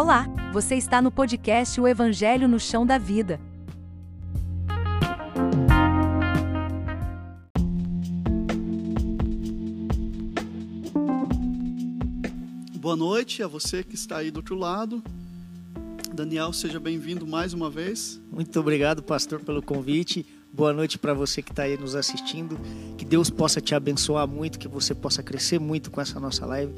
Olá, você está no podcast O Evangelho no Chão da Vida. Boa noite a você que está aí do outro lado. Daniel, seja bem-vindo mais uma vez. Muito obrigado, pastor, pelo convite. Boa noite para você que está aí nos assistindo. Que Deus possa te abençoar muito, que você possa crescer muito com essa nossa live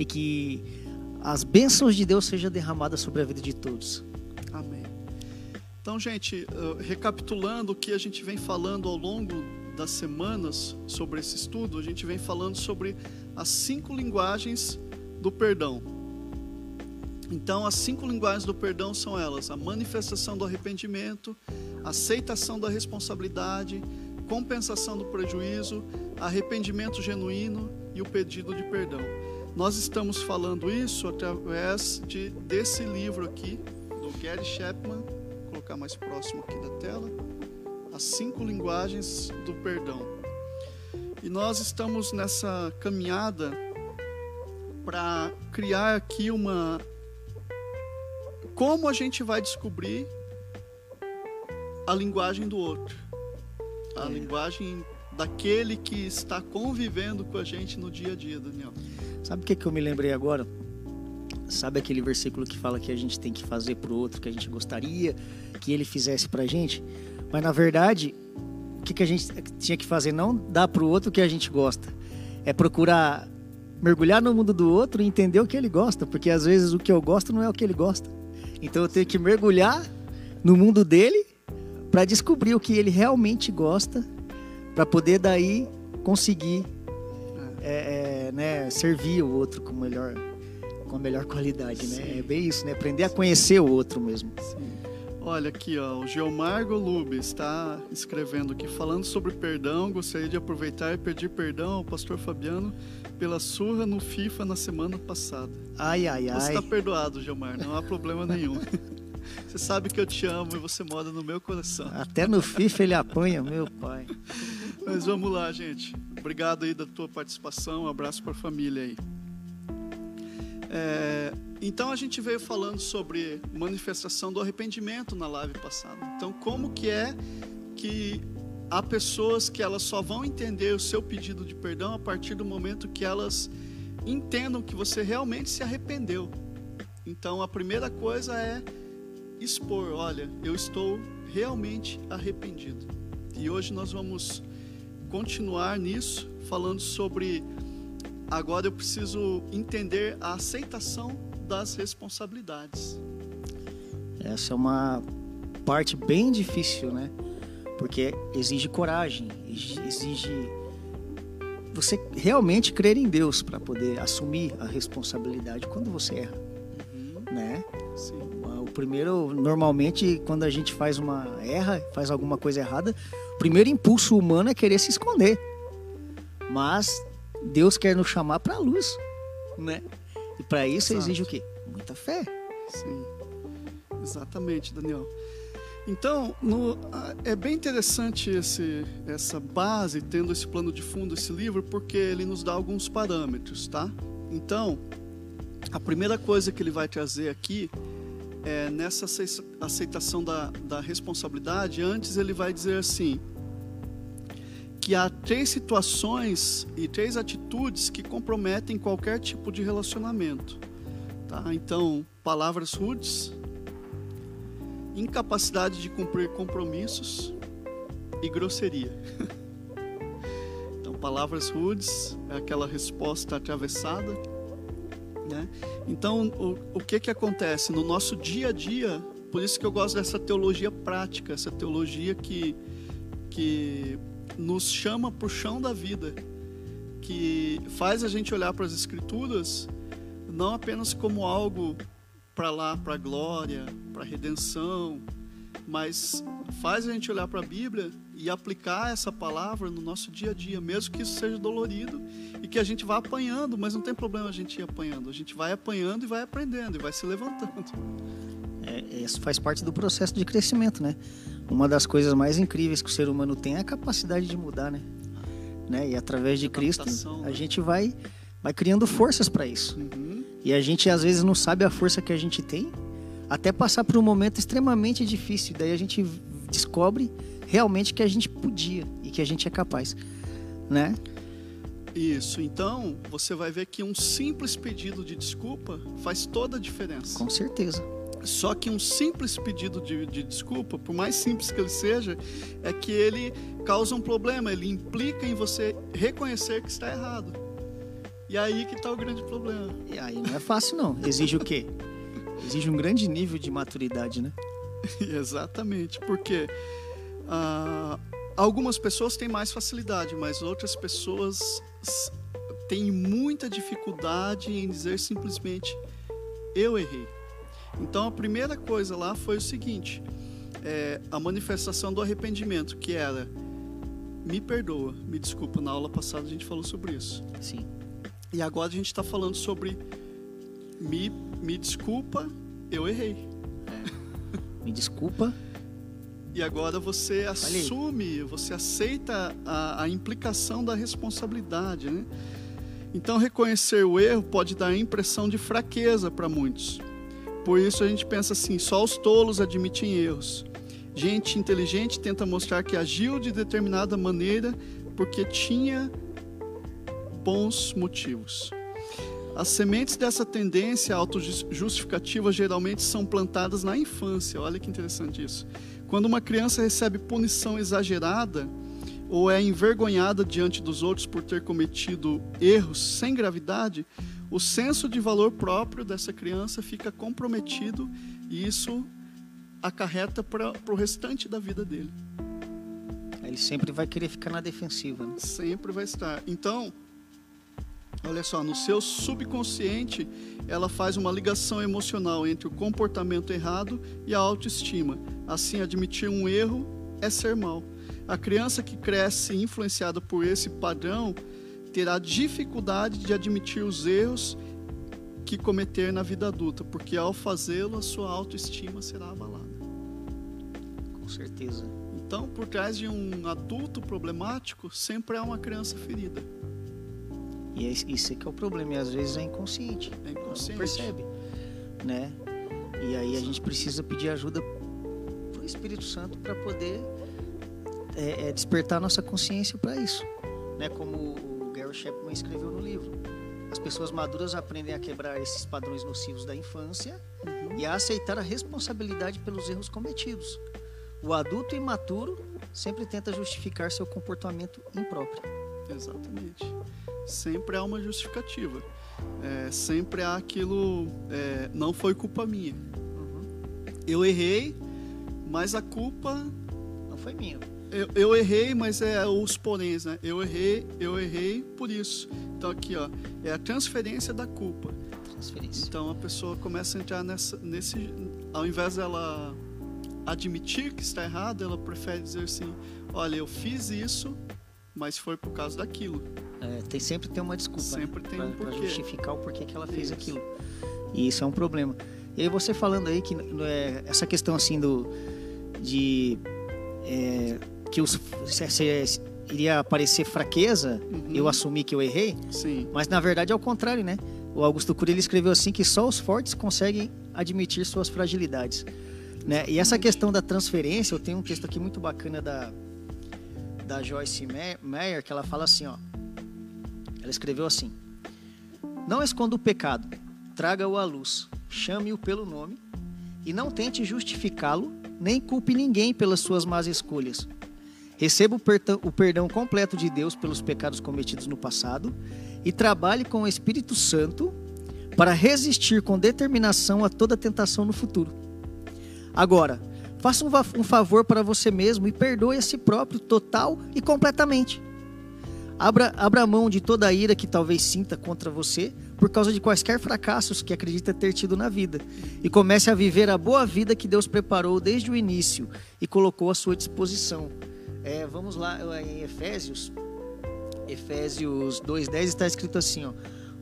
e que as bênçãos de Deus sejam derramadas sobre a vida de todos. Amém. Então, gente, recapitulando o que a gente vem falando ao longo das semanas sobre esse estudo, a gente vem falando sobre as cinco linguagens do perdão. Então, as cinco linguagens do perdão são elas: a manifestação do arrependimento, aceitação da responsabilidade, compensação do prejuízo, arrependimento genuíno e o pedido de perdão. Nós estamos falando isso através de, desse livro aqui, do Gary Chapman, vou colocar mais próximo aqui da tela, As Cinco Linguagens do Perdão. E nós estamos nessa caminhada para criar aqui uma. Como a gente vai descobrir a linguagem do outro, a é. linguagem daquele que está convivendo com a gente no dia a dia, Daniel. Sabe o que, que eu me lembrei agora? Sabe aquele versículo que fala que a gente tem que fazer para o outro que a gente gostaria que ele fizesse para a gente? Mas na verdade, o que, que a gente tinha que fazer? Não dar para o outro o que a gente gosta. É procurar mergulhar no mundo do outro e entender o que ele gosta, porque às vezes o que eu gosto não é o que ele gosta. Então eu tenho que mergulhar no mundo dele para descobrir o que ele realmente gosta, para poder daí conseguir é, é, né, servir o outro com melhor com a melhor qualidade, né? Sim. É bem isso, né? Aprender a conhecer o outro mesmo. Sim. Olha aqui, ó, o Geomar Golube está escrevendo aqui, falando sobre perdão, gostaria de aproveitar e pedir perdão ao pastor Fabiano pela surra no FIFA na semana passada. Ai, ai, ai. Você está perdoado, Geomar, não há problema nenhum. Você sabe que eu te amo e você mora no meu coração. Até no FIFA ele apanha, meu pai. Mas vamos lá, gente. Obrigado aí da tua participação. Um abraço para a família aí. É, então a gente veio falando sobre manifestação do arrependimento na live passada. Então como que é que há pessoas que elas só vão entender o seu pedido de perdão a partir do momento que elas entendam que você realmente se arrependeu. Então a primeira coisa é expor, olha, eu estou realmente arrependido. E hoje nós vamos continuar nisso, falando sobre agora eu preciso entender a aceitação das responsabilidades. Essa é uma parte bem difícil, né? Porque exige coragem, exige você realmente crer em Deus para poder assumir a responsabilidade quando você erra, uhum. né? Sim. Primeiro, normalmente, quando a gente faz uma erra, faz alguma coisa errada, o primeiro impulso humano é querer se esconder. Mas Deus quer nos chamar para a luz, né? E para isso Exato. exige o quê? Muita fé. Sim. Exatamente, Daniel. Então, no, é bem interessante esse, essa base, tendo esse plano de fundo, esse livro, porque ele nos dá alguns parâmetros, tá? Então, a primeira coisa que ele vai trazer aqui é nessa aceitação da, da responsabilidade, antes ele vai dizer assim: que há três situações e três atitudes que comprometem qualquer tipo de relacionamento. Tá? Então, palavras rudes, incapacidade de cumprir compromissos e grosseria. então, palavras rudes é aquela resposta atravessada. Né? Então, o, o que, que acontece no nosso dia a dia? Por isso que eu gosto dessa teologia prática, essa teologia que, que nos chama para o chão da vida, que faz a gente olhar para as Escrituras não apenas como algo para lá, para a glória, para a redenção, mas faz a gente olhar para a Bíblia e aplicar essa palavra no nosso dia a dia, mesmo que isso seja dolorido e que a gente vá apanhando, mas não tem problema a gente ir apanhando, a gente vai apanhando e vai aprendendo e vai se levantando. É, isso faz parte do processo de crescimento, né? Uma das coisas mais incríveis que o ser humano tem é a capacidade de mudar, né? né? E através de Cristo a gente vai vai criando forças para isso. Uhum. E a gente às vezes não sabe a força que a gente tem, até passar por um momento extremamente difícil. Daí a gente descobre realmente que a gente podia e que a gente é capaz, né? Isso. Então, você vai ver que um simples pedido de desculpa faz toda a diferença. Com certeza. Só que um simples pedido de, de, desculpa, por mais simples que ele seja, é que ele causa um problema, ele implica em você reconhecer que está errado. E aí que está o grande problema. E aí não é fácil não. Exige o quê? Exige um grande nível de maturidade, né? Exatamente, porque ah, algumas pessoas têm mais facilidade, mas outras pessoas têm muita dificuldade em dizer simplesmente eu errei. Então a primeira coisa lá foi o seguinte: é, a manifestação do arrependimento, que era me perdoa, me desculpa. Na aula passada a gente falou sobre isso. Sim. E agora a gente está falando sobre me, me desculpa, eu errei. É. Me desculpa. E agora você assume, você aceita a, a implicação da responsabilidade, né? Então reconhecer o erro pode dar a impressão de fraqueza para muitos. Por isso a gente pensa assim: só os tolos admitem erros. Gente inteligente tenta mostrar que agiu de determinada maneira porque tinha bons motivos. As sementes dessa tendência autojustificativa geralmente são plantadas na infância. Olha que interessante isso. Quando uma criança recebe punição exagerada ou é envergonhada diante dos outros por ter cometido erros sem gravidade, o senso de valor próprio dessa criança fica comprometido e isso acarreta para o restante da vida dele. Ele sempre vai querer ficar na defensiva. Né? Sempre vai estar. Então, olha só, no seu subconsciente, ela faz uma ligação emocional entre o comportamento errado e a autoestima. Assim, admitir um erro é ser mal. A criança que cresce influenciada por esse padrão terá dificuldade de admitir os erros que cometer na vida adulta, porque ao fazê-lo a sua autoestima será abalada. Com certeza. Então, por trás de um adulto problemático, sempre há uma criança ferida. E é isso é que é o problema, e às vezes é inconsciente. É inconsciente. Não percebe, né? E aí a gente precisa pedir ajuda pro Espírito Santo para poder é, é, despertar nossa consciência para isso, né? Como Gary Chapman escreveu no livro. As pessoas maduras aprendem a quebrar esses padrões nocivos da infância uhum. e a aceitar a responsabilidade pelos erros cometidos. O adulto imaturo sempre tenta justificar seu comportamento impróprio. Exatamente. Sempre há uma justificativa. É, sempre há aquilo. É, não foi culpa minha. Uhum. Eu errei, mas a culpa. Não foi minha eu, eu, errei, mas é os poréns, né? Eu errei, eu errei por isso. Então aqui, ó, é a transferência da culpa. Transferência. Então a pessoa começa a entrar nessa, nesse, ao invés dela admitir que está errado, ela prefere dizer assim: olha, eu fiz isso, mas foi por causa daquilo. É, tem sempre tem uma desculpa. Né? Sempre né? tem pra, um porquê. Pra justificar o porquê que ela fez isso. aquilo. E isso é um problema. E aí você falando aí que é, essa questão assim do de é, que os, se, se, iria aparecer fraqueza, uhum. eu assumi que eu errei. Sim. Mas na verdade é o contrário, né? O Augusto Cury ele escreveu assim que só os fortes conseguem admitir suas fragilidades. Né? E essa questão da transferência, eu tenho um texto aqui muito bacana da, da Joyce Meyer, que ela fala assim, ó. Ela escreveu assim: Não esconda o pecado, traga-o à luz, chame-o pelo nome e não tente justificá-lo, nem culpe ninguém pelas suas más escolhas. Receba o perdão completo de Deus pelos pecados cometidos no passado e trabalhe com o Espírito Santo para resistir com determinação a toda tentação no futuro. Agora, faça um favor para você mesmo e perdoe a si próprio total e completamente. Abra, abra mão de toda a ira que talvez sinta contra você por causa de quaisquer fracassos que acredita ter tido na vida e comece a viver a boa vida que Deus preparou desde o início e colocou à sua disposição. É, vamos lá em Efésios, Efésios 2,10 está escrito assim: ó,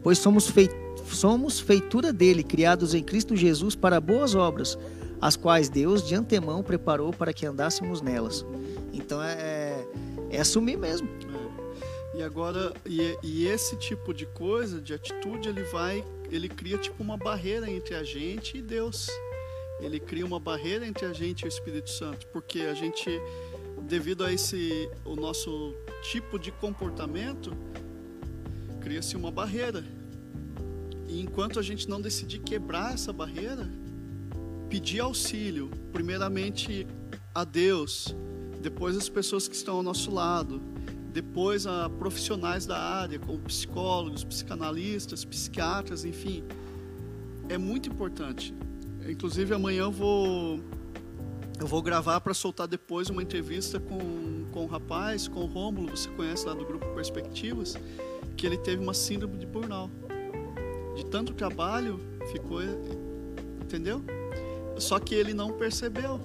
Pois somos, feit somos feitura dele, criados em Cristo Jesus para boas obras, as quais Deus de antemão preparou para que andássemos nelas. Então é, é, é assumir mesmo. E agora, e, e esse tipo de coisa, de atitude, ele vai ele cria tipo uma barreira entre a gente e Deus. Ele cria uma barreira entre a gente e o Espírito Santo, porque a gente, devido a esse o nosso tipo de comportamento, cria-se uma barreira. E enquanto a gente não decidir quebrar essa barreira, pedir auxílio, primeiramente a Deus, depois as pessoas que estão ao nosso lado, depois a profissionais da área, como psicólogos, psicanalistas, psiquiatras, enfim, é muito importante. Inclusive amanhã eu vou eu vou gravar para soltar depois uma entrevista com, com um rapaz, com o Rômulo, você conhece lá do grupo Perspectivas, que ele teve uma síndrome de burnout. De tanto trabalho, ficou, entendeu? Só que ele não percebeu.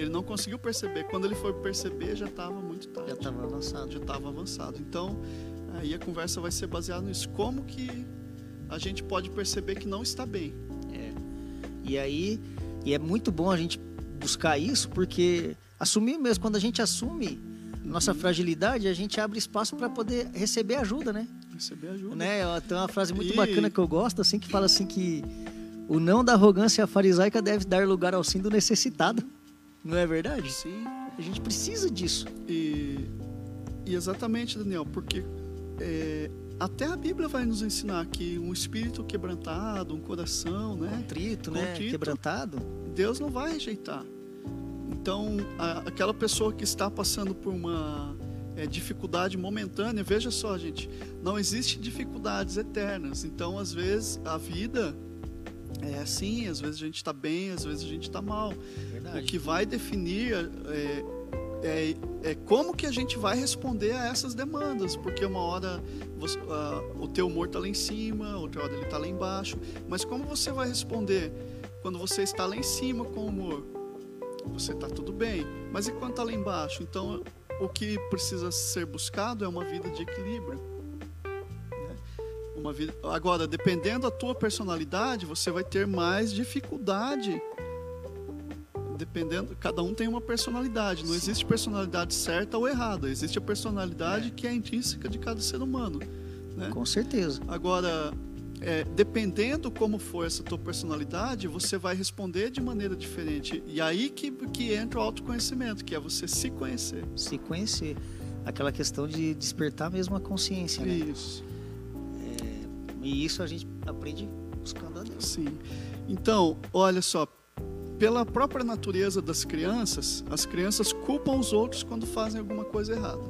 Ele não conseguiu perceber. Quando ele foi perceber, já estava muito tarde. Já estava avançado. Já estava avançado. Então, aí a conversa vai ser baseada nisso. Como que a gente pode perceber que não está bem? É. E aí, e é muito bom a gente buscar isso, porque assumir mesmo, quando a gente assume nossa fragilidade, a gente abre espaço para poder receber ajuda, né? Receber ajuda. Né? Tem uma frase muito E- bacana que eu gosto, assim, que fala assim que o não da arrogância farisaica deve dar lugar ao sim do necessitado. Não é verdade? Sim. A gente precisa disso. E, e exatamente, Daniel, porque é, até a Bíblia vai nos ensinar que um espírito quebrantado, um coração, né? Contrito, né? Contrito. Quebrantado. Deus não vai rejeitar. Então, a- aquela pessoa que está passando por uma é, dificuldade momentânea, veja só, gente, não existe dificuldades eternas. Então, às vezes, a vida é assim, às vezes a gente está bem, às vezes a gente está mal. O Verdade. que vai definir é, é, é como que a gente vai responder a essas demandas, porque uma hora você- ah, o teu humor está lá em cima, outra hora ele está lá embaixo, mas como você vai responder quando você está lá em cima com o humor? Você está tudo bem, mas e quando está lá embaixo? Então, o que precisa ser buscado é uma vida de equilíbrio. Uma vida... Agora, dependendo da tua personalidade, você vai ter mais dificuldade dependendo, cada um tem uma personalidade. Não existe personalidade certa ou errada. Existe a personalidade É. que é intrínseca de cada ser humano. Né? Com certeza. Agora, é, dependendo como for essa tua personalidade, você vai responder de maneira diferente. E aí que, que entra o autoconhecimento, que é você se conhecer. Se conhecer. Aquela questão de despertar mesmo a consciência, né? Isso. E isso a gente aprende buscando a Deus. Sim. Então, olha só, pela própria natureza das crianças, as crianças culpam os outros quando fazem alguma coisa errada.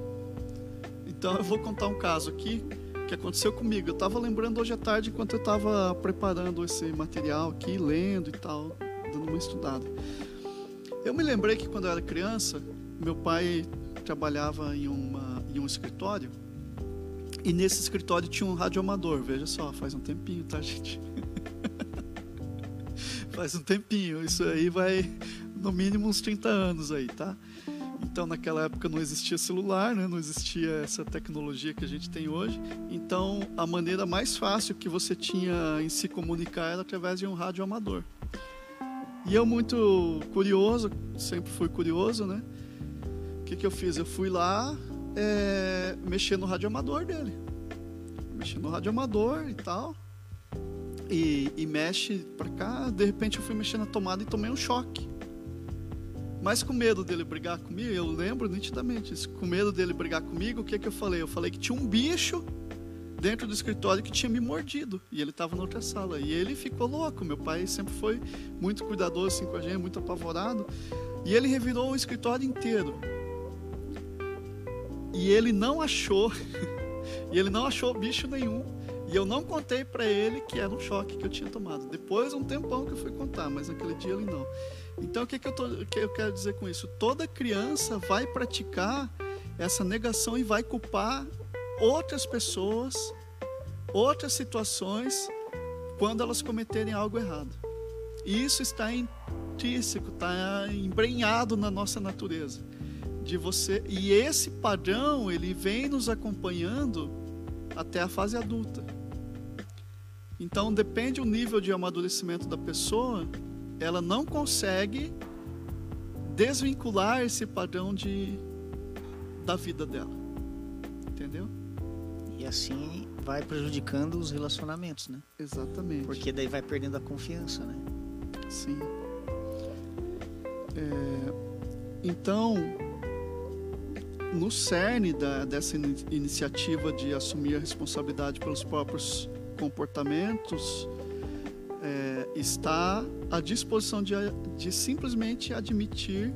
Então, eu vou contar um caso aqui que aconteceu comigo. Eu estava lembrando hoje à tarde enquanto eu estava preparando esse material aqui, lendo e tal, dando uma estudada. Eu me lembrei que quando eu era criança, meu pai trabalhava em, uma, em um escritório e nesse escritório tinha um radioamador. Veja só, faz um tempinho, tá, gente? faz um tempinho. Isso aí vai no mínimo uns 30 anos aí, tá? Então naquela época não existia celular, né? não existia essa tecnologia que a gente tem hoje. Então a maneira mais fácil que você tinha em se comunicar era através de um rádio amador. E eu muito curioso, sempre fui curioso, né? O que, que eu fiz? Eu fui lá é, mexer no rádio amador dele. Mexer no rádio amador e tal. E, e mexe pra cá. De repente eu fui mexer na tomada e tomei um choque. Mas com medo dele brigar comigo, eu lembro nitidamente. Com medo dele brigar comigo, o que, que eu falei? Eu falei que tinha um bicho dentro do escritório que tinha me mordido. E ele estava na outra sala. E ele ficou louco. Meu pai sempre foi muito cuidadoso assim, com a gente, muito apavorado. E ele revirou o escritório inteiro. E ele não achou. e ele não achou bicho nenhum. E eu não contei para ele que era um choque que eu tinha tomado. Depois, um tempão que eu fui contar, mas naquele dia ele não. Então, o que, que, eu, tô, que eu quero dizer com isso? Toda criança vai praticar essa negação e vai culpar outras pessoas, outras situações, quando elas cometerem algo errado. E isso está intrínseco, está embrenhado na nossa natureza. De você e esse padrão ele vem nos acompanhando até a fase adulta. Então depende o nível de amadurecimento da pessoa, ela não consegue desvincular esse padrão de da vida dela. Entendeu? E assim vai prejudicando os relacionamentos, né? Exatamente. Porque daí vai perdendo a confiança, né? Sim. É, então, no cerne da, dessa in- iniciativa de assumir a responsabilidade pelos próprios comportamentos é, está a disposição de, de simplesmente admitir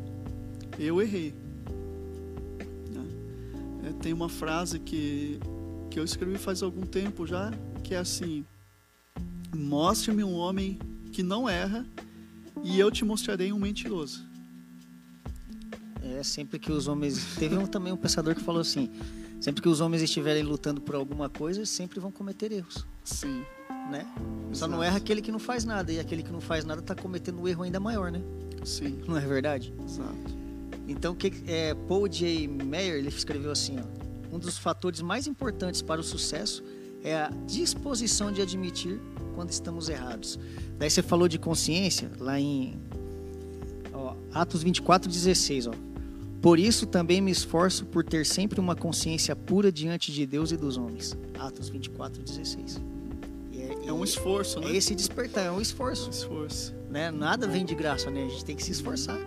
eu errei. né? É, tem uma frase que, que eu escrevi faz algum tempo já, que é assim: Mostre-me um homem que não erra e eu te mostrarei um mentiroso. Sempre que os homens. Teve um, também um pensador que falou assim: sempre que os homens estiverem lutando por alguma coisa, sempre vão cometer erros, Sim. né? Só exato. não erra aquele que não faz nada, e aquele que não faz nada está cometendo um erro ainda maior, né? Sim, Não é verdade? exato. Então, que é, Paul J. Meyer ele escreveu assim: ó, um dos fatores mais importantes para o sucesso é a disposição de admitir quando estamos errados. Daí você falou de consciência, lá em ó, Atos 24, 16. Ó. Por isso também me esforço por ter sempre uma consciência pura diante de Deus e dos homens. Atos 24, 16. E é, É um esforço, né? é esse despertar, é um É um esforço. esforço. Né? Nada vem de graça, né? A gente tem que se esforçar.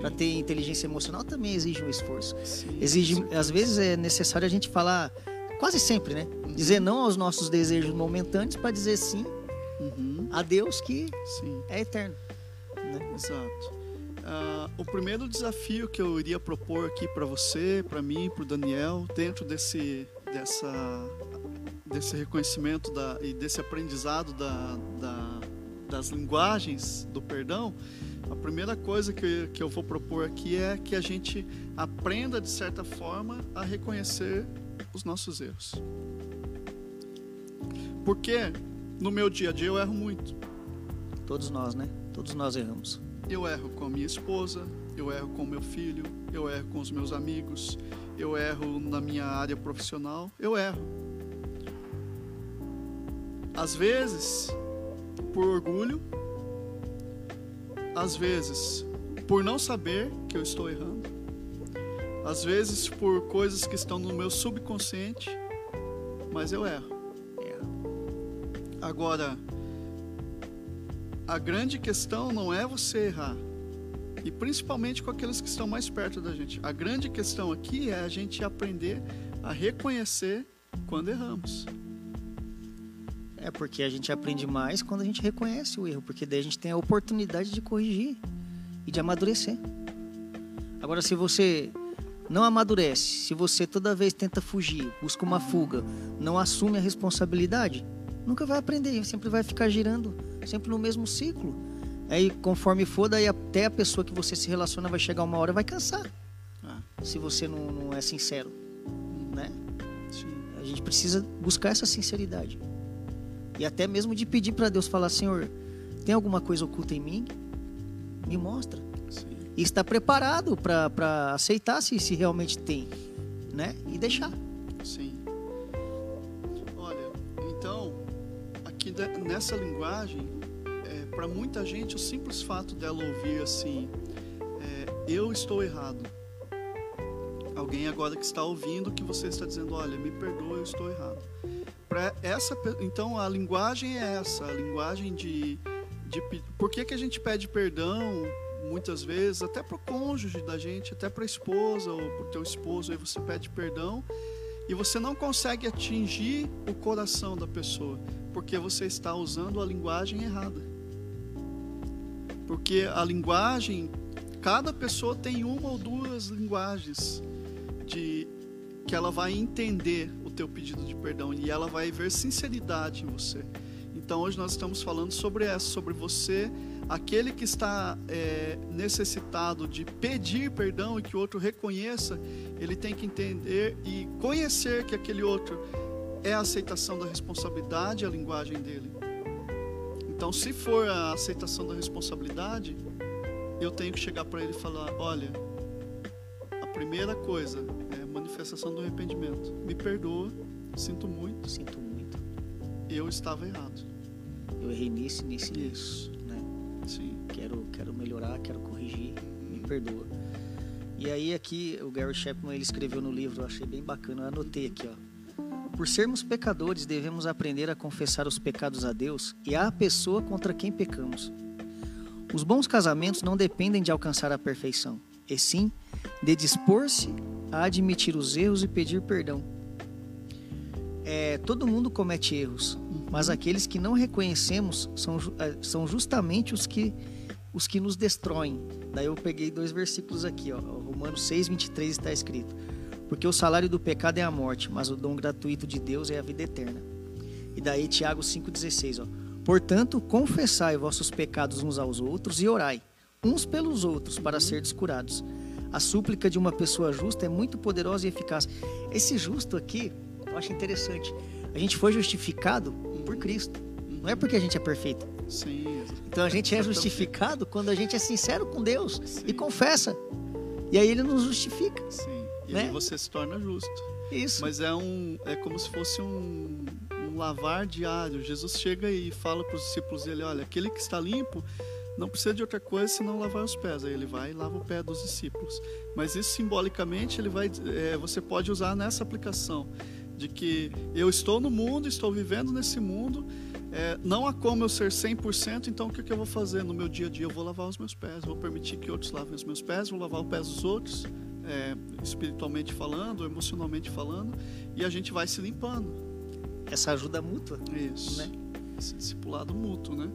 Para ter inteligência emocional também exige um esforço. Sim, Exige, sim. às vezes é necessário a gente falar, quase sempre, né? Dizer não aos nossos desejos momentâneos para dizer sim Uhum, a Deus que sim, é eterno. exato. Ah, o primeiro desafio que eu iria propor aqui para você, para mim, para o Daniel, dentro desse, dessa, desse reconhecimento da, e desse aprendizado da, da- das linguagens do perdão, a primeira coisa que, que eu vou propor aqui é que a gente aprenda, de certa forma, a reconhecer os nossos erros. Porque no meu dia a dia eu erro muito. Todos nós, né? Todos nós erramos. Eu erro com a minha esposa, eu erro com o meu filho, eu erro com os meus amigos, eu erro na minha área profissional, eu erro. Às vezes, por orgulho, às vezes, por não saber que eu estou errando, às vezes por coisas que estão no meu subconsciente, mas eu erro. É. Agora, a grande questão não é você errar. E principalmente com aqueles que estão mais perto da gente. A grande questão aqui é a gente aprender a reconhecer quando erramos. É porque a gente aprende mais quando a gente reconhece o erro, porque daí a gente tem a oportunidade de corrigir e de amadurecer. Agora, se você não amadurece, se você toda vez tenta fugir, busca uma fuga, não assume a responsabilidade, nunca vai aprender, sempre vai ficar girando, sempre no mesmo ciclo. Aí, conforme for, daí até a pessoa que você se relaciona vai chegar uma hora e vai cansar, Ah, se você não, não é sincero, né? sim, A gente precisa buscar essa sinceridade. E até mesmo de pedir para Deus falar, Senhor, tem alguma coisa oculta em mim? Me mostra. sim, E estar preparado para aceitar se, se realmente tem, né? E deixar. sim. Olha, então, de- nessa linguagem, para muita gente, o simples fato dela ouvir assim, é, eu estou errado. Alguém agora que está ouvindo que você está dizendo, olha, me perdoa, eu estou errado. Pra essa, então a linguagem é essa, a linguagem de, de por que, que a gente pede perdão muitas vezes, até para o cônjuge da gente, até para a esposa ou para o teu esposo, aí você pede perdão e você não consegue atingir o coração da pessoa, porque você está usando a linguagem errada. Porque a linguagem, cada pessoa tem uma ou duas linguagens de que ela vai entender o teu pedido de perdão e ela vai ver sinceridade em você. Então hoje nós estamos falando sobre essa, sobre você, aquele que está é, necessitado de pedir perdão e que o outro reconheça, ele tem que entender e conhecer que aquele outro é a aceitação da responsabilidade, a linguagem dele. Então, se for a aceitação da responsabilidade, eu tenho que chegar para ele e falar: olha, a primeira coisa é manifestação do arrependimento. Me perdoa, sinto muito, Sinto muito. eu estava errado. Eu errei nisso, nisso e Isso. nisso. Sim. Quero, quero melhorar, quero corrigir. Me perdoa. E aí aqui o Gary Chapman ele escreveu no livro, eu achei bem bacana, eu anotei aqui, ó. Por sermos pecadores, devemos aprender a confessar os pecados a Deus e à pessoa contra quem pecamos. Os bons casamentos não dependem de alcançar a perfeição, e sim de dispor-se a admitir os erros e pedir perdão. É, todo mundo comete erros, mas aqueles que não reconhecemos são, é, são justamente os que, os que nos destroem. Daí eu peguei dois versículos aqui, ó, Romanos 6, 23 está escrito porque o salário do pecado é a morte, mas o dom gratuito de Deus é a vida eterna. E daí Tiago 5,16, ó. Portanto, confessai vossos pecados uns aos outros e orai, uns pelos outros, para serdes curados. A súplica de uma pessoa justa é muito poderosa e eficaz. Esse justo aqui, eu acho interessante. A gente foi justificado por Cristo. Não é porque a gente é perfeito. Sim. Então a gente é justificado quando a gente é sincero com Deus Sim. e confessa. E aí ele nos justifica. Sim. E né? aí você se torna justo. Isso. Mas é um é como se fosse um, um lavar diário. Jesus chega e fala para os discípulos dele, olha, aquele que está limpo não precisa de outra coisa senão lavar os pés. Aí ele vai e lava o pé dos discípulos. Mas isso simbolicamente ele vai, é, você pode usar nessa aplicação de que eu estou no mundo, estou vivendo nesse mundo, é, não há como eu ser 100%, então o que, que eu vou fazer no meu dia a dia? Eu vou lavar os meus pés, vou permitir que outros lavem os meus pés, vou lavar os pés dos outros, é, espiritualmente falando, emocionalmente falando, e a gente vai se limpando. Essa ajuda mútua. Isso. Né? Esse discipulado mútuo, né?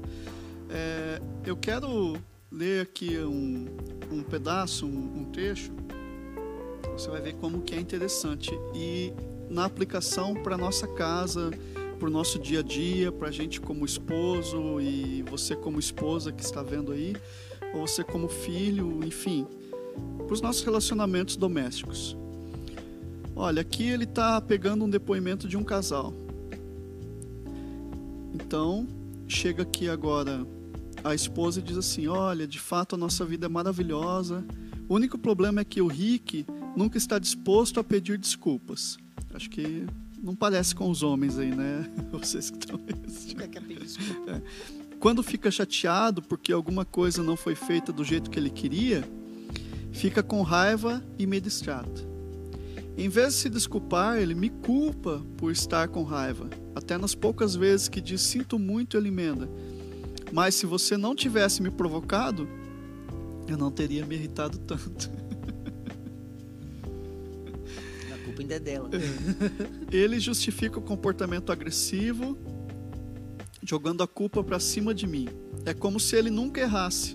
É, eu quero ler aqui um, um pedaço, um, um trecho. Você vai ver como que é interessante. E na aplicação para nossa casa, para o nosso dia a dia, para a gente como esposo e você como esposa que está vendo aí, ou você como filho, enfim, para os nossos relacionamentos domésticos. Olha, aqui ele está pegando um depoimento de um casal. Então, chega aqui agora a esposa e diz assim: Olha, de fato a nossa vida é maravilhosa. O único problema é que o Rick nunca está disposto a pedir desculpas. Acho que não parece com os homens aí, né? Vocês que estão. É. Quando fica chateado porque alguma coisa não foi feita do jeito que ele queria, fica com raiva e me distrata. Em vez de se desculpar, ele me culpa por estar com raiva. Até nas poucas vezes que diz sinto muito, ele emenda. Mas se você não tivesse me provocado, eu não teria me irritado tanto. Ainda é dela. É. Ele justifica o comportamento agressivo, jogando a culpa para cima de mim. É como se ele nunca errasse.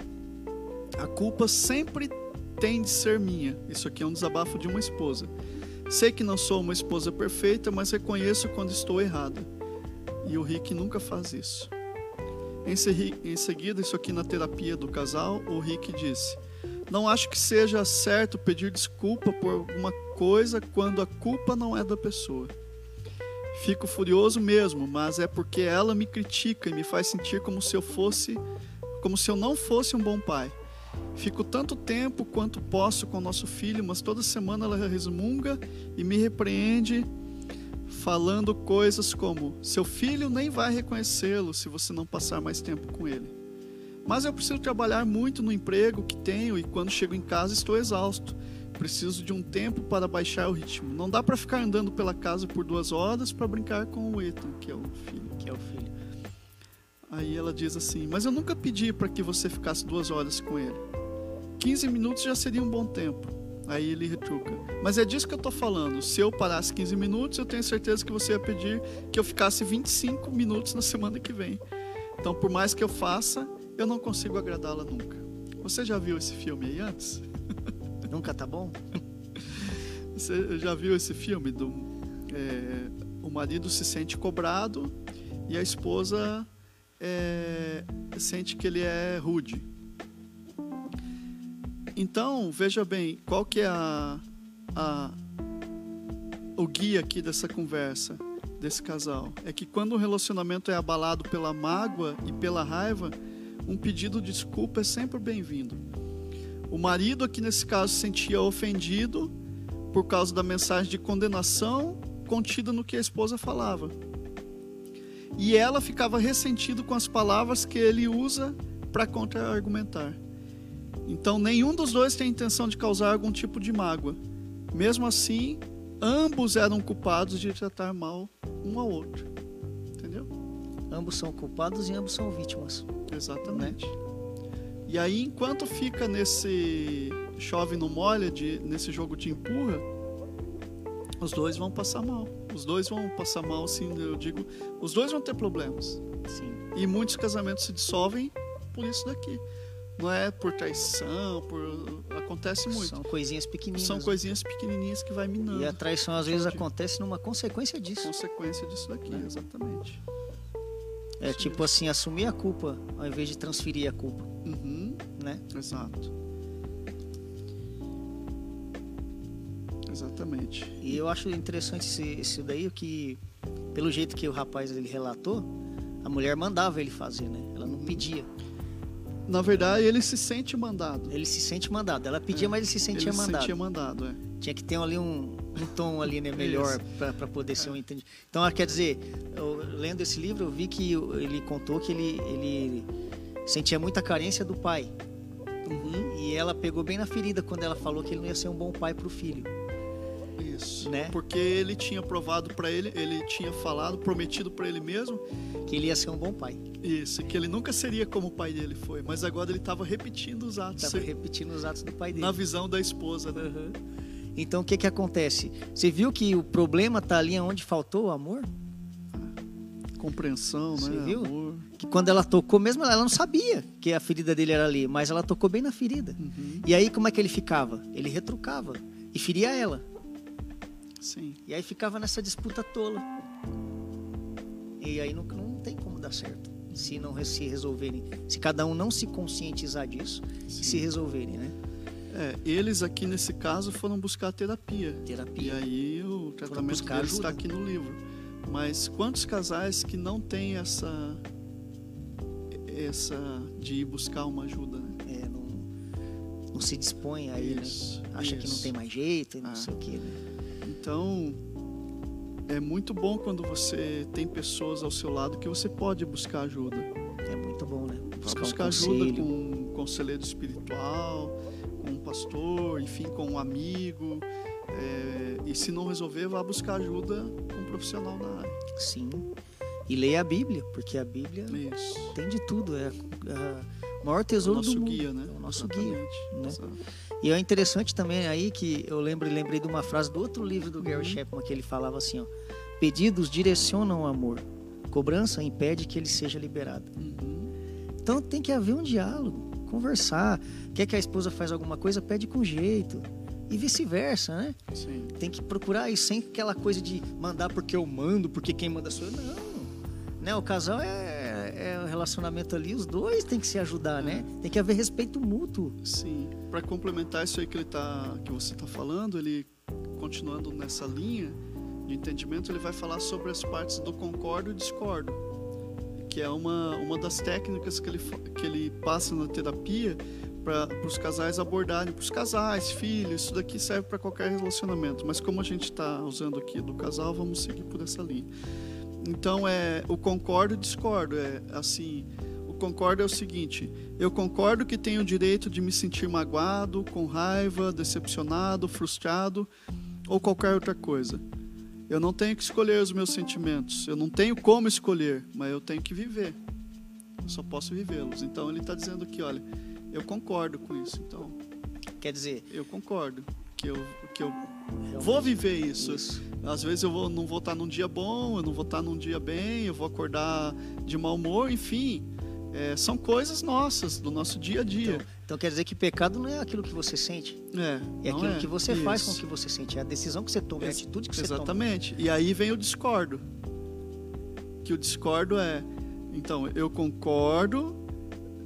A culpa sempre tem de ser minha. Isso aqui é um desabafo de uma esposa. Sei que não sou uma esposa perfeita, mas reconheço quando estou errada. E o Rick nunca faz isso. Em seguida, isso aqui na terapia do casal, o Rick disse: Não acho que seja certo pedir desculpa por alguma coisa quando a culpa não é da pessoa. Fico furioso mesmo, mas é porque ela me critica e me faz sentir como se eu fosse, como se eu não fosse um bom pai. Fico tanto tempo quanto posso com nosso filho, mas toda semana ela resmunga e me repreende, falando coisas como: seu filho nem vai reconhecê-lo se você não passar mais tempo com ele. Mas eu preciso trabalhar muito no emprego que tenho e quando chego em casa estou exausto. Preciso de um tempo para baixar o ritmo. Não dá para ficar andando pela casa por duas horas para brincar com o Ethan, que é o filho. Que é o filho. Aí ela diz assim: Mas eu nunca pedi para que você ficasse duas horas com ele. 15 minutos já seria um bom tempo. Aí ele retruca. Mas é disso que eu estou falando. Se eu parasse 15 minutos, eu tenho certeza que você ia pedir que eu ficasse 25 minutos na semana que vem. Então, por mais que eu faça, eu não consigo agradá-la nunca. Você já viu esse filme aí antes? Nunca tá bom? Você já viu esse filme do é, o marido se sente cobrado e a esposa é, sente que ele é rude. Então, veja bem, qual que é a, a, o guia aqui dessa conversa, desse casal? É que quando o relacionamento é abalado pela mágoa e pela raiva, um pedido de desculpa é sempre bem-vindo. O marido aqui nesse caso se sentia ofendido por causa da mensagem de condenação contida no que a esposa falava. E ela ficava ressentido com as palavras que ele usa para contra-argumentar. Então, nenhum dos dois tem intenção de causar algum tipo de mágoa. Mesmo assim, ambos eram culpados de tratar mal um ao outro. Ambos são culpados e ambos são vítimas. Exatamente. E aí, enquanto fica nesse chove não molha, de, nesse jogo de empurra, os dois vão passar mal. Os dois vão passar mal, assim, eu digo, os dois vão ter problemas. Sim. E muitos casamentos se dissolvem por isso daqui. Não é por traição, por acontece muito. São coisinhas pequenininhas. São coisinhas pequenininhas que vai minando. E a traição às vezes acontece numa consequência disso. consequência disso daqui, Né? exatamente. É Isso tipo assim, assumir a culpa ao invés de transferir a culpa, Uhum, né? exato. Exatamente. E eu acho interessante esse, isso daí, que pelo jeito que o rapaz ele relatou, a mulher mandava ele fazer, né? Ela não pedia. Na verdade, ele se sente mandado. Ele se sente mandado. Ela pedia, É, mas ele se sentia ele mandado. se sentia mandado, é. Tinha que ter ali um, um tom ali, né, melhor para poder ser um entendimento. Então, ah, quer dizer, eu, lendo esse livro, eu vi que ele contou que ele, ele sentia muita carência do pai. Uhum, E ela pegou bem na ferida quando ela falou que ele não ia ser um bom pai para o filho. Isso. Né? Porque ele tinha provado pra ele, ele tinha falado, prometido pra ele mesmo, Que ele ia ser um bom pai. isso, que ele nunca seria como o pai dele foi. Mas agora ele estava repetindo os atos Estava repetindo os atos do pai dele. na visão da esposa, né? Uhum. Então, o que que acontece? Você viu que o problema tá ali onde faltou o amor? Compreensão, Você né? viu? Amor. Que quando ela tocou, mesmo ela não sabia que a ferida dele era ali, mas ela tocou bem na ferida. Uhum, E aí, como é que ele ficava? Ele retrucava e feria ela. Sim. E aí ficava nessa disputa tola. E aí não, não tem como dar certo. Se não se resolverem, se cada um não se conscientizar disso e se resolverem, né? É, eles aqui nesse caso foram buscar terapia. E Terapia. aí o tratamento deles está aqui no livro. Mas quantos casais que não têm essa essa de ir buscar uma ajuda, né? É, não, não se dispõe aí, Isso, né? Acha que não isso. tem mais jeito e não Ah. sei o que, né? Então, é muito bom quando você tem pessoas ao seu lado que você pode buscar ajuda. É muito bom, né? Buscar, Buscar, buscar um ajuda com um conselheiro espiritual, pastor, enfim, com um amigo. É, e se não resolver, vá buscar ajuda com um profissional na área. Sim. E leia a Bíblia, porque a Bíblia Isso. tem de tudo. É o maior É o tesouro nosso do mundo. guia, né? É o nosso guia. Exatamente. né? Exato. E é interessante também aí que eu lembro, lembrei de uma frase do outro livro do Uhum. Gary Chapman que ele falava assim, ó: Pedidos direcionam o amor. Cobrança impede que ele seja liberado. Uhum. Então tem que haver um diálogo, conversar. Quer que a esposa faz alguma coisa, pede com jeito. E vice-versa, né? Sim. Tem que procurar isso sem aquela coisa de mandar porque eu mando, porque quem manda sou eu. Não. Né? O casal é, é o relacionamento ali, os dois tem que se ajudar, né? Tem que haver respeito mútuo. Sim. Para complementar isso aí que ele tá, que você está falando, ele continuando nessa linha de entendimento, ele vai falar sobre as partes do concordo e discordo, que é uma, uma das técnicas que ele, que ele passa na terapia para os casais abordarem, para os casais, filhos, isso daqui serve para qualquer relacionamento. Mas como a gente está usando aqui do casal, vamos seguir por essa linha. Então é o concordo e discordo, é assim, o concordo é o seguinte: eu concordo que tenho o direito de me sentir magoado, com raiva, decepcionado, frustrado ou qualquer outra coisa. Eu não tenho que escolher os meus sentimentos. Eu não tenho como escolher, mas eu tenho que viver. Eu só posso vivê-los. Então ele está dizendo aqui, olha, eu concordo com isso. Então Quer dizer, eu concordo que eu que eu vou viver isso. isso. Às vezes eu vou, não vou estar num dia bom, eu não vou estar num dia bem, eu vou acordar de mau humor, enfim. É, são coisas nossas, do nosso dia a dia. Então, então quer dizer que pecado não é aquilo que você sente, é, é aquilo que você faz com o Isso. que você sente, é a decisão que você toma, é a atitude que você toma. Exatamente. E aí vem o discordo. Que o discordo é, então, eu concordo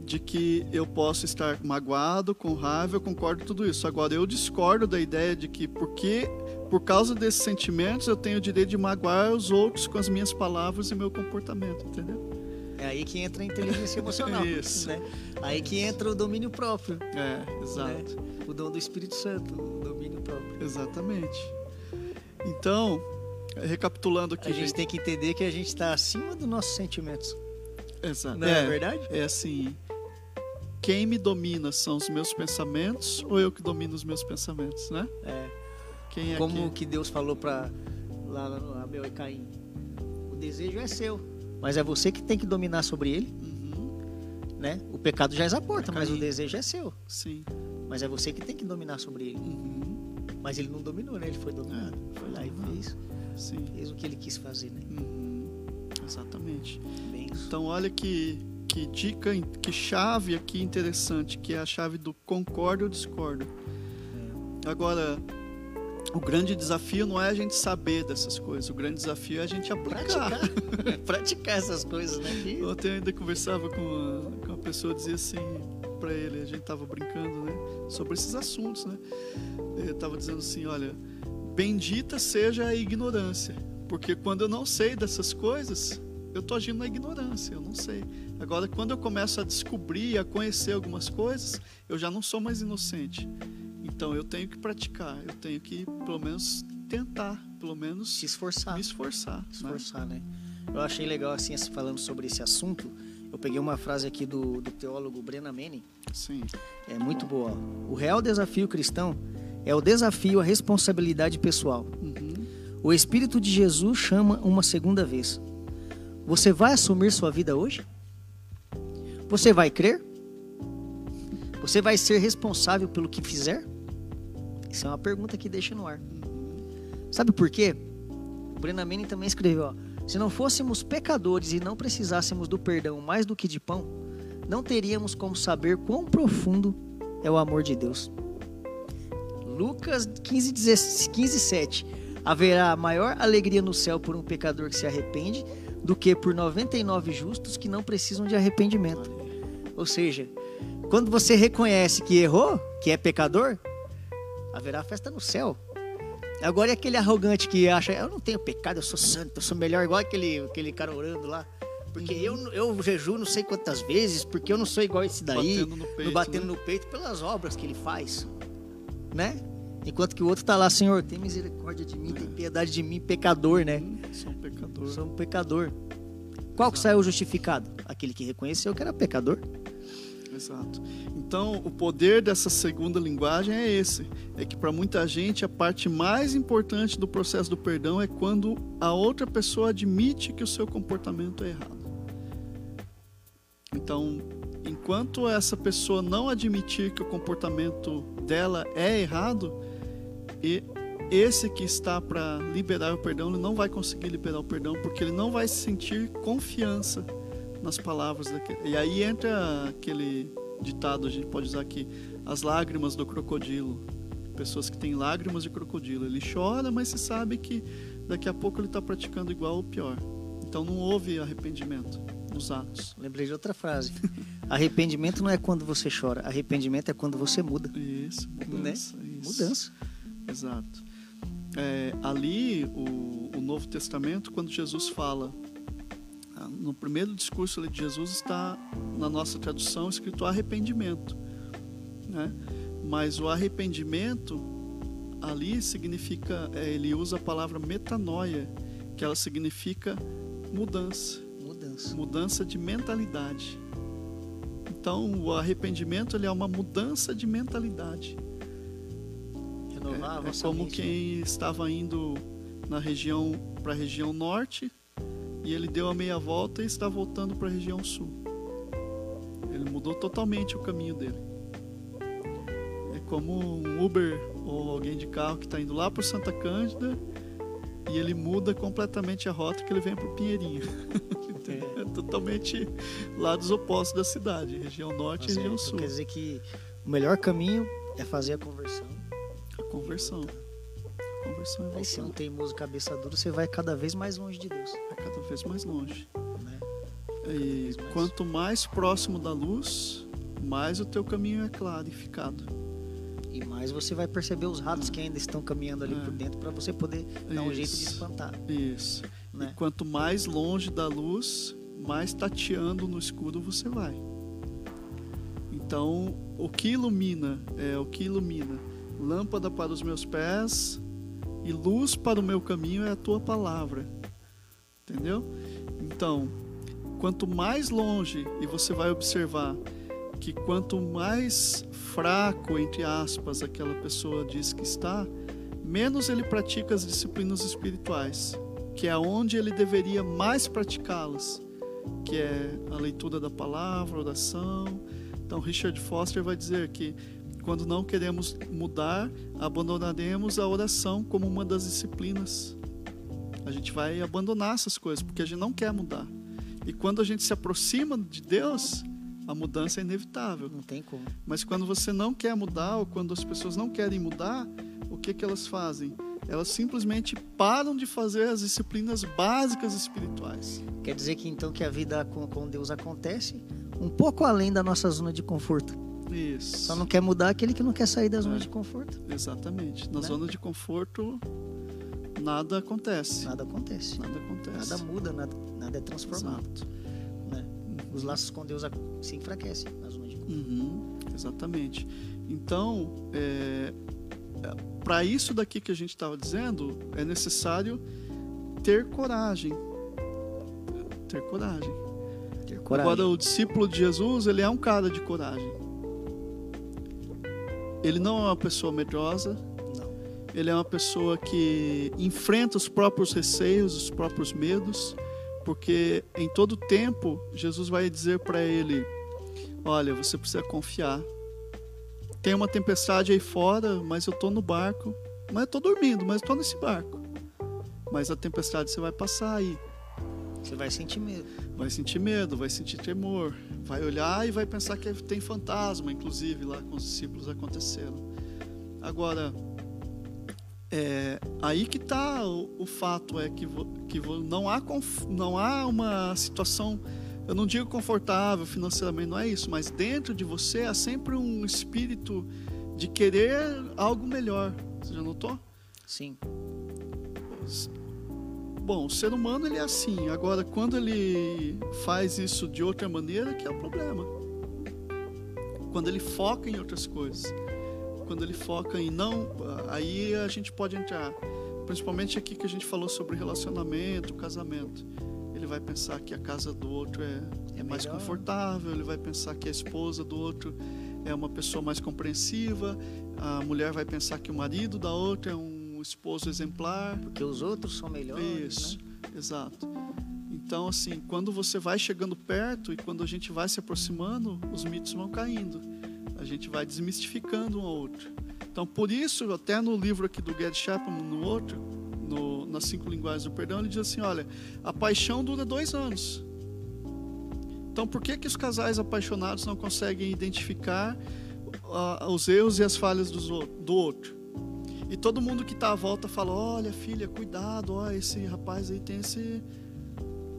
de que eu posso estar magoado, com raiva, eu concordo com tudo isso. Agora eu discordo da ideia de que porque por causa desses sentimentos eu tenho o direito de magoar os outros com as minhas palavras e meu comportamento, entendeu? É aí que entra a inteligência emocional. Isso. Né? Aí que entra o domínio próprio. É, exato. né? O dom do Espírito Santo, o domínio próprio. Exatamente. Então, recapitulando aqui, A gente tem que entender que a gente está acima dos nossos sentimentos. Exato. Não é, verdade? É assim, quem me domina são os meus pensamentos ou eu que domino os meus pensamentos, né? É. Quem é Como que... que Deus falou para lá, lá Abel e Caim. desejo é seu, mas é você que tem que dominar sobre ele, Uhum. né? O pecado já a porta, mas o desejo é seu, Sim. mas é você que tem que dominar sobre ele. Uhum. Mas ele não dominou, né? Ele foi dominado. Foi lá e fez, Sim. fez o que ele quis fazer, né? Uhum. Exatamente. Bem. Então, olha que, que dica, que chave aqui interessante, que é a chave do concordo ou discordo. Agora, o grande desafio não é a gente saber dessas coisas, o grande desafio é a gente aplicar. Praticar. Praticar essas coisas, né? Que- Ontem eu ainda conversava com uma, com uma pessoa, dizia assim pra ele, a gente tava brincando, né, sobre esses assuntos, né? Ele tava dizendo assim, olha, bendita seja a ignorância, porque quando eu não sei dessas coisas, eu tô agindo na ignorância, eu não sei. Agora, quando eu começo a descobrir, a conhecer algumas coisas, eu já não sou mais inocente. Então, eu tenho que praticar, eu tenho que, pelo menos, tentar, pelo menos, Se esforçar. me esforçar. né? esforçar, né? Eu achei legal, assim, esse- falando sobre esse assunto. Eu peguei uma frase aqui do, do teólogo Brenna Manning, Sim. é muito boa. O real desafio cristão é o desafio à responsabilidade pessoal. Uhum. O Espírito de Jesus chama uma segunda vez. Você vai assumir sua vida hoje? Você vai crer? Você vai ser responsável pelo que fizer? Isso é uma pergunta que deixa no ar. Sabe por quê? O Brenna Manning também escreveu, ó, se não fôssemos pecadores e não precisássemos do perdão mais do que de pão, não teríamos como saber quão profundo é o amor de Deus. Lucas 15, 16 15 7. Haverá maior alegria no céu por um pecador que se arrepende do que por 99 justos que não precisam de arrependimento. Ou seja, quando você reconhece que errou, que é pecador, haverá festa no céu. Agora é aquele arrogante que acha, eu não tenho pecado, eu sou santo, eu sou melhor, igual aquele, aquele cara orando lá. Porque eu, eu jejuo não sei quantas vezes, porque eu não sou igual esse daí, Batendo no peito, batendo né? no peito pelas obras que ele faz, né? Enquanto que o outro tá lá, Senhor, tem misericórdia de mim, tem piedade de mim, pecador, né? Sou um pecador. Sou um pecador. Qual que saiu justificado? Aquele que reconheceu que era pecador. Exato. Então, o poder dessa segunda linguagem é esse: é que para muita gente a parte mais importante do processo do perdão é quando a outra pessoa admite que o seu comportamento é errado. Então, enquanto essa pessoa não admitir que o comportamento dela é errado, e esse que está para liberar o perdão, ele não vai conseguir liberar o perdão porque ele não vai sentir confiança nas palavras daquele. E aí entra aquele ditado, a gente pode usar aqui, as lágrimas do crocodilo. Pessoas que têm lágrimas de crocodilo. Ele chora, mas se sabe que daqui a pouco ele está praticando igual ou pior. Então não houve arrependimento nos atos. Lembrei de outra frase. Arrependimento não é quando você chora, arrependimento é quando você muda. Isso, mudança. isso. Mudança. Exato. É, ali, o, o Novo Testamento, quando Jesus fala, no primeiro discurso de Jesus está na nossa tradução escrito arrependimento, né? Mas o arrependimento ali significa, é, ele usa a palavra metanoia, que ela significa mudança, Mudança. mudança de mentalidade. Então, o arrependimento ele é uma mudança de mentalidade. Renovar É, é como mente, né? quem estava indo na região para a região norte e ele deu a meia volta e está voltando para a região sul. Ele mudou totalmente o caminho dele. É como um Uber ou alguém de carro que está indo lá para Santa Cândida e ele muda completamente a rota que ele vem para o Pinheirinho. é totalmente lados opostos da cidade, região norte e região então sul. Quer dizer que o melhor caminho é fazer a conversão. A conversão. Conversão é Aí se não tem música cabeça dura, você vai cada vez mais longe de Deus. É cada vez mais longe. Né? E mais. quanto mais próximo da luz, mais o teu caminho é clarificado. E mais você vai perceber os ratos que ainda estão caminhando ali É. por dentro para você poder dar um jeito de Isso. espantar. Isso. Né? E quanto mais longe da luz, mais tateando no escuro você vai. Então, o que ilumina é o que ilumina. Lâmpada para os meus pés e luz para o meu caminho é a tua palavra. Entendeu? Então, quanto mais longe, e você vai observar que quanto mais fraco, entre aspas, aquela pessoa diz que está, menos ele pratica as disciplinas espirituais, que é onde ele deveria mais praticá-las, que é a leitura da palavra, oração. Então, Richard Foster vai dizer que quando não queremos mudar, abandonaremos a oração como uma das disciplinas. A gente vai abandonar essas coisas porque a gente não quer mudar. E quando a gente se aproxima de Deus, a mudança é inevitável. Não tem como. Mas quando você não quer mudar ou quando as pessoas não querem mudar, o que que elas fazem? Elas simplesmente param de fazer as disciplinas básicas espirituais. Quer dizer que então que a vida com, com Deus acontece um pouco além da nossa zona de conforto. Isso. Só não quer mudar aquele que não quer sair da zona É. de conforto. Exatamente. Na Né? zona de conforto, nada acontece. Nada acontece. Nada acontece. Nada muda, nada, nada é transformado. Né? Os laços com Deus se enfraquecem na zona de conforto. Uhum, exatamente. Então, para isso daqui que a gente estava dizendo, é necessário ter coragem. Ter coragem. Ter coragem. Agora, o discípulo de Jesus, ele é um cara de coragem. Ele não é uma pessoa medrosa, Não. ele é uma pessoa que enfrenta os próprios receios, os próprios medos, porque em todo tempo Jesus vai dizer para ele: Olha, você precisa confiar. Tem uma tempestade aí fora, mas eu estou no barco. Mas eu estou dormindo, mas estou nesse barco. Mas a tempestade você vai passar aí. Você vai sentir medo. Vai sentir medo, vai sentir temor, vai olhar e vai pensar que tem fantasma, inclusive lá com os discípulos aconteceram. Agora, é, aí que está o, o fato é que, vo- que vo- não há conf- não há uma situação, eu não digo confortável financeiramente, não é isso, mas dentro de você há sempre um espírito de querer algo melhor. Você já notou? Sim. Bom, o ser humano ele é assim. Agora, quando ele faz isso de outra maneira, que é o problema. Quando ele foca em outras coisas. Quando ele foca em não, aí a gente pode entrar. Principalmente aqui que a gente falou sobre relacionamento, casamento. Ele vai pensar que a casa do outro é, É mais melhor. confortável, ele vai pensar que a esposa do outro é uma pessoa mais compreensiva, a mulher vai pensar que o marido da outra é um esposo exemplar. Porque os outros são melhores. Isso, Né? exato. Então, assim, quando você vai chegando perto e quando a gente vai se aproximando, os mitos vão caindo. A gente vai desmistificando um ao outro. Então, por isso, até no livro aqui do Gerd Chapman, no outro, no, nas cinco linguagens do perdão, ele diz assim: olha, a paixão dura dois anos. Então, por que, que os casais apaixonados não conseguem identificar ah, os erros e as falhas ou- do outro? E todo mundo que está à volta fala: olha, filha, cuidado, ó, esse rapaz aí tem esse.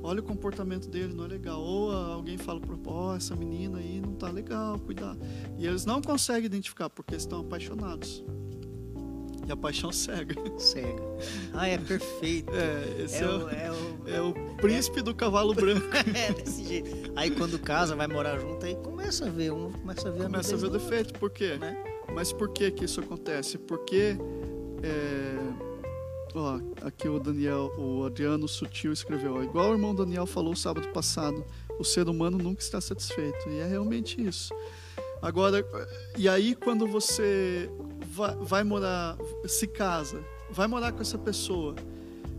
Olha o comportamento dele, não é legal. Ou alguém fala para ó, essa menina aí não tá legal, cuidado. E eles não conseguem identificar porque estão apaixonados. E a paixão cega. Cega. Ah, é perfeito. É, esse É é, o, é, o, é o príncipe do cavalo branco. é desse jeito. Aí quando casa, vai morar junto, aí começa a ver, um começa a ver Começa a ver o defeito. Por quê? né? Mas por que que isso acontece? Porque é, ó, aqui o Daniel, o Adriano Sutil escreveu, igual o irmão Daniel falou sábado passado, o ser humano nunca está satisfeito e é realmente isso. Agora, e aí quando você vai, vai morar, se casa, vai morar com essa pessoa,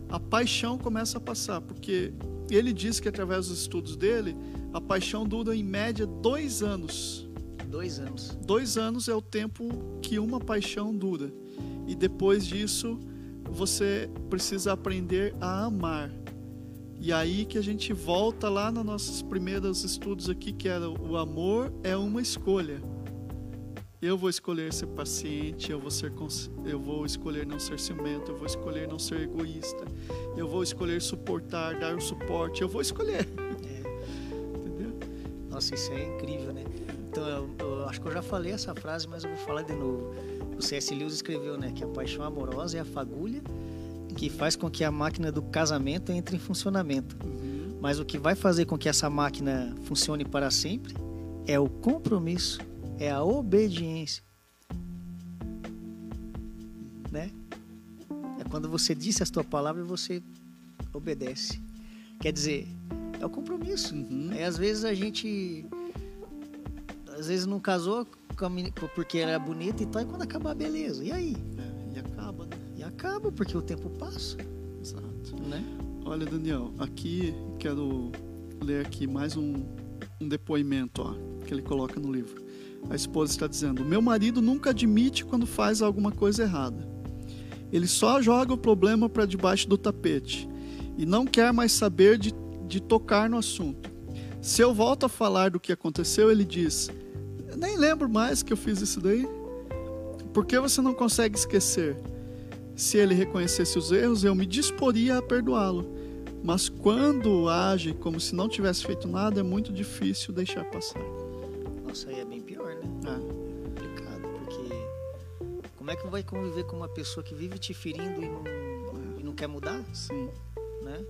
a paixão começa a passar, porque ele diz que através dos estudos dele, a paixão dura em média dois anos. Dois anos. Dois anos é o tempo que uma paixão dura. E depois disso, você precisa aprender a amar. E aí que a gente volta lá nos nossos primeiros estudos aqui, que era o amor é uma escolha. Eu vou escolher ser paciente, eu vou, ser, eu vou escolher não ser ciumento, eu vou escolher não ser egoísta, eu vou escolher suportar, dar o suporte, eu vou escolher. É. Entendeu? Nossa, isso é incrível, né? Então, eu, eu acho que eu já falei essa frase, mas eu vou falar de novo. O C.S. Lewis escreveu, né, que a paixão amorosa é a fagulha que faz com que a máquina do casamento entre em funcionamento. Mas o que vai fazer com que essa máquina funcione para sempre é o compromisso, é a obediência. Né? É quando você disse a sua palavra e você obedece. Quer dizer, é o compromisso. Uhum. Aí às vezes a gente. Às vezes não casou porque era bonita e tal, e quando acabar, beleza. E aí? É, e acaba, né? E acaba, porque o tempo passa, Exato. né? Olha, Daniel, aqui quero ler aqui mais um, um depoimento ó, que ele coloca no livro. A esposa está dizendo: Meu marido nunca admite quando faz alguma coisa errada. Ele só joga o problema para debaixo do tapete e não quer mais saber de, de tocar no assunto. Se eu volto a falar do que aconteceu, ele diz: Nem lembro mais que eu fiz isso daí. Por que você não consegue esquecer? Se ele reconhecesse os erros, eu me disporia a perdoá-lo. Mas quando age como se não tivesse feito nada, é muito difícil deixar passar. Nossa, aí é bem pior, né? É. Complicado, porque como é que vai conviver com uma pessoa que vive te ferindo e não, e não quer mudar, Sim, né?